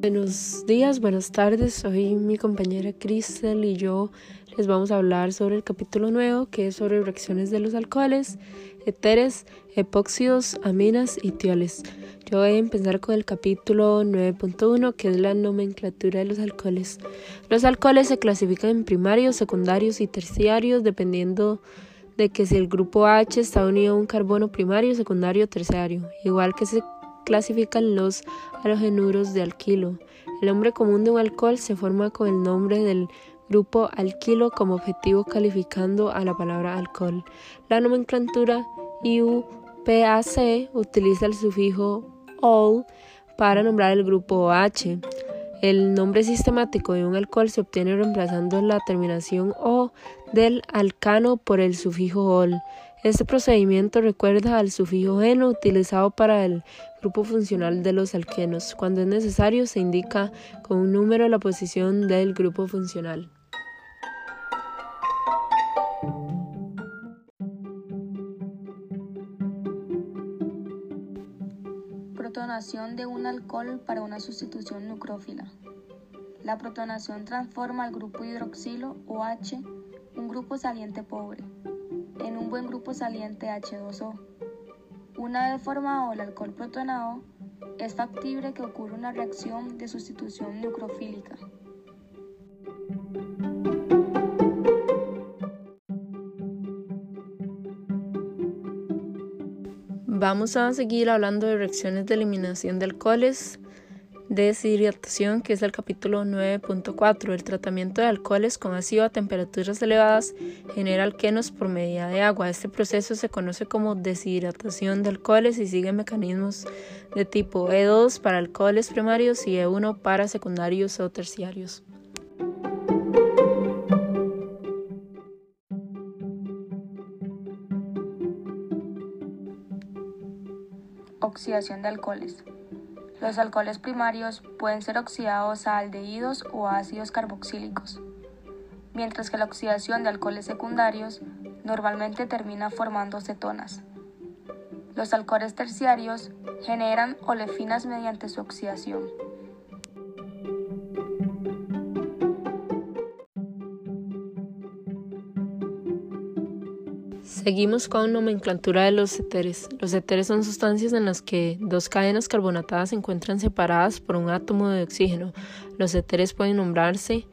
Buenos días, buenas tardes. Soy mi compañera Crystal y yo les vamos a hablar sobre el capítulo nuevo que es sobre reacciones de los alcoholes, éteres, epóxidos, aminas y tioles. Yo voy a empezar con el capítulo 9.1 que es la nomenclatura de los alcoholes. Los alcoholes se clasifican en primarios, secundarios y terciarios dependiendo de que si el grupo H está unido a un carbono primario, secundario o terciario, igual que se clasifican los halogenuros de alquilo. El nombre común de un alcohol se forma con el nombre del grupo alquilo como objetivo calificando a la palabra alcohol. La nomenclatura IUPAC utiliza el sufijo ol para nombrar el grupo H. El nombre sistemático de un alcohol se obtiene reemplazando la terminación O del alcano por el sufijo ol. Este procedimiento recuerda al sufijo eno utilizado para el grupo funcional de los alquenos. Cuando es necesario se indica con un número la posición del grupo funcional. Protonación de un alcohol para una sustitución nucrófila. La protonación transforma al grupo hidroxilo OH, un grupo saliente pobre, en un buen grupo saliente H2O. Una vez formado el alcohol protonado, es factible que ocurra una reacción de sustitución nucrofílica. Vamos a seguir hablando de reacciones de eliminación de alcoholes deshidratación, que es el capítulo 9.4. El tratamiento de alcoholes con ácido a temperaturas elevadas genera alquenos por medio de agua. Este proceso se conoce como deshidratación de alcoholes y sigue mecanismos de tipo E2 para alcoholes primarios y E1 para secundarios o terciarios. Oxidación de alcoholes. Los alcoholes primarios pueden ser oxidados a aldehídos o ácidos carboxílicos, mientras que la oxidación de alcoholes secundarios normalmente termina formando cetonas. Los alcoholes terciarios generan olefinas mediante su oxidación. Seguimos con nomenclatura de los éteres. Los éteres son sustancias en las que dos cadenas carbonatadas se encuentran separadas por un átomo de oxígeno. Los éteres pueden nombrarse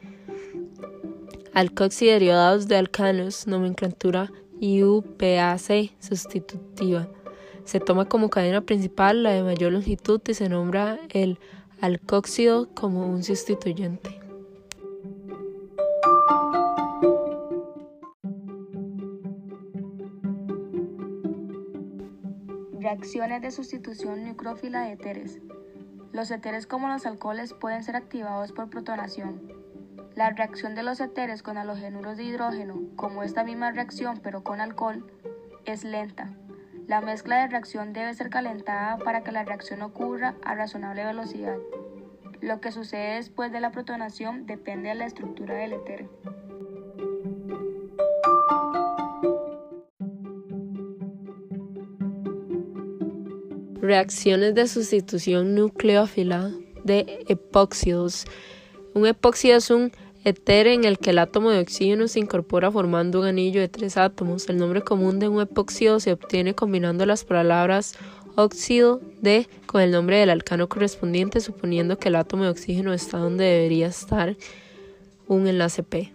alcoxiderivados de alcanos, nomenclatura IUPAC sustitutiva. Se toma como cadena principal la de mayor longitud y se nombra el alcóxido como un sustituyente. Reacciones de sustitución nucrófila de éteres. Los éteres como los alcoholes pueden ser activados por protonación. La reacción de los éteres con halogenuros de hidrógeno, como esta misma reacción pero con alcohol, es lenta. La mezcla de reacción debe ser calentada para que la reacción ocurra a razonable velocidad. Lo que sucede después de la protonación depende de la estructura del éter. Reacciones de sustitución nucleófila de epóxidos. Un epóxido es un éter en el que el átomo de oxígeno se incorpora formando un anillo de tres átomos. El nombre común de un epóxido se obtiene combinando las palabras óxido de con el nombre del alcano correspondiente, suponiendo que el átomo de oxígeno está donde debería estar un enlace P.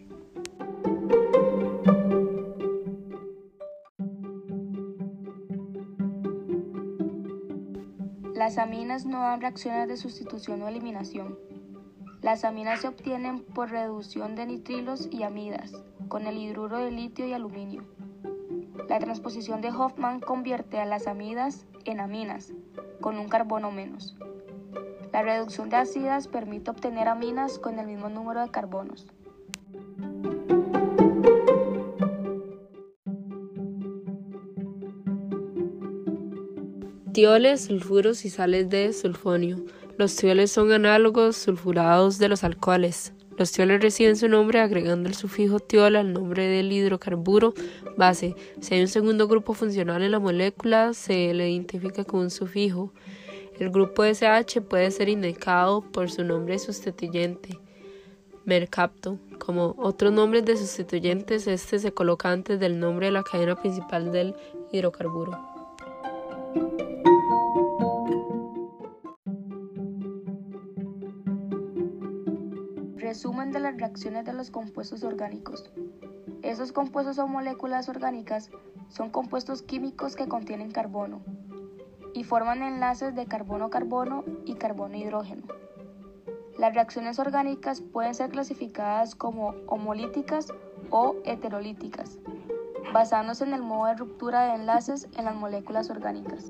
Las aminas no dan reacciones de sustitución o eliminación. Las aminas se obtienen por reducción de nitrilos y amidas con el hidruro de litio y aluminio. La transposición de Hoffman convierte a las amidas en aminas con un carbono menos. La reducción de ácidas permite obtener aminas con el mismo número de carbonos. Tioles, sulfuros y sales de sulfonio. Los tioles son análogos sulfurados de los alcoholes. Los tioles reciben su nombre agregando el sufijo tiol al nombre del hidrocarburo base. Si hay un segundo grupo funcional en la molécula, se le identifica con un sufijo. El grupo SH puede ser indicado por su nombre sustituyente, mercapto. Como otros nombres de sustituyentes, este se coloca antes del nombre de la cadena principal del hidrocarburo. Resumen de las reacciones de los compuestos orgánicos. Esos compuestos o moléculas orgánicas son compuestos químicos que contienen carbono y forman enlaces de carbono-carbono y carbono-hidrógeno. Las reacciones orgánicas pueden ser clasificadas como homolíticas o heterolíticas, basándose en el modo de ruptura de enlaces en las moléculas orgánicas.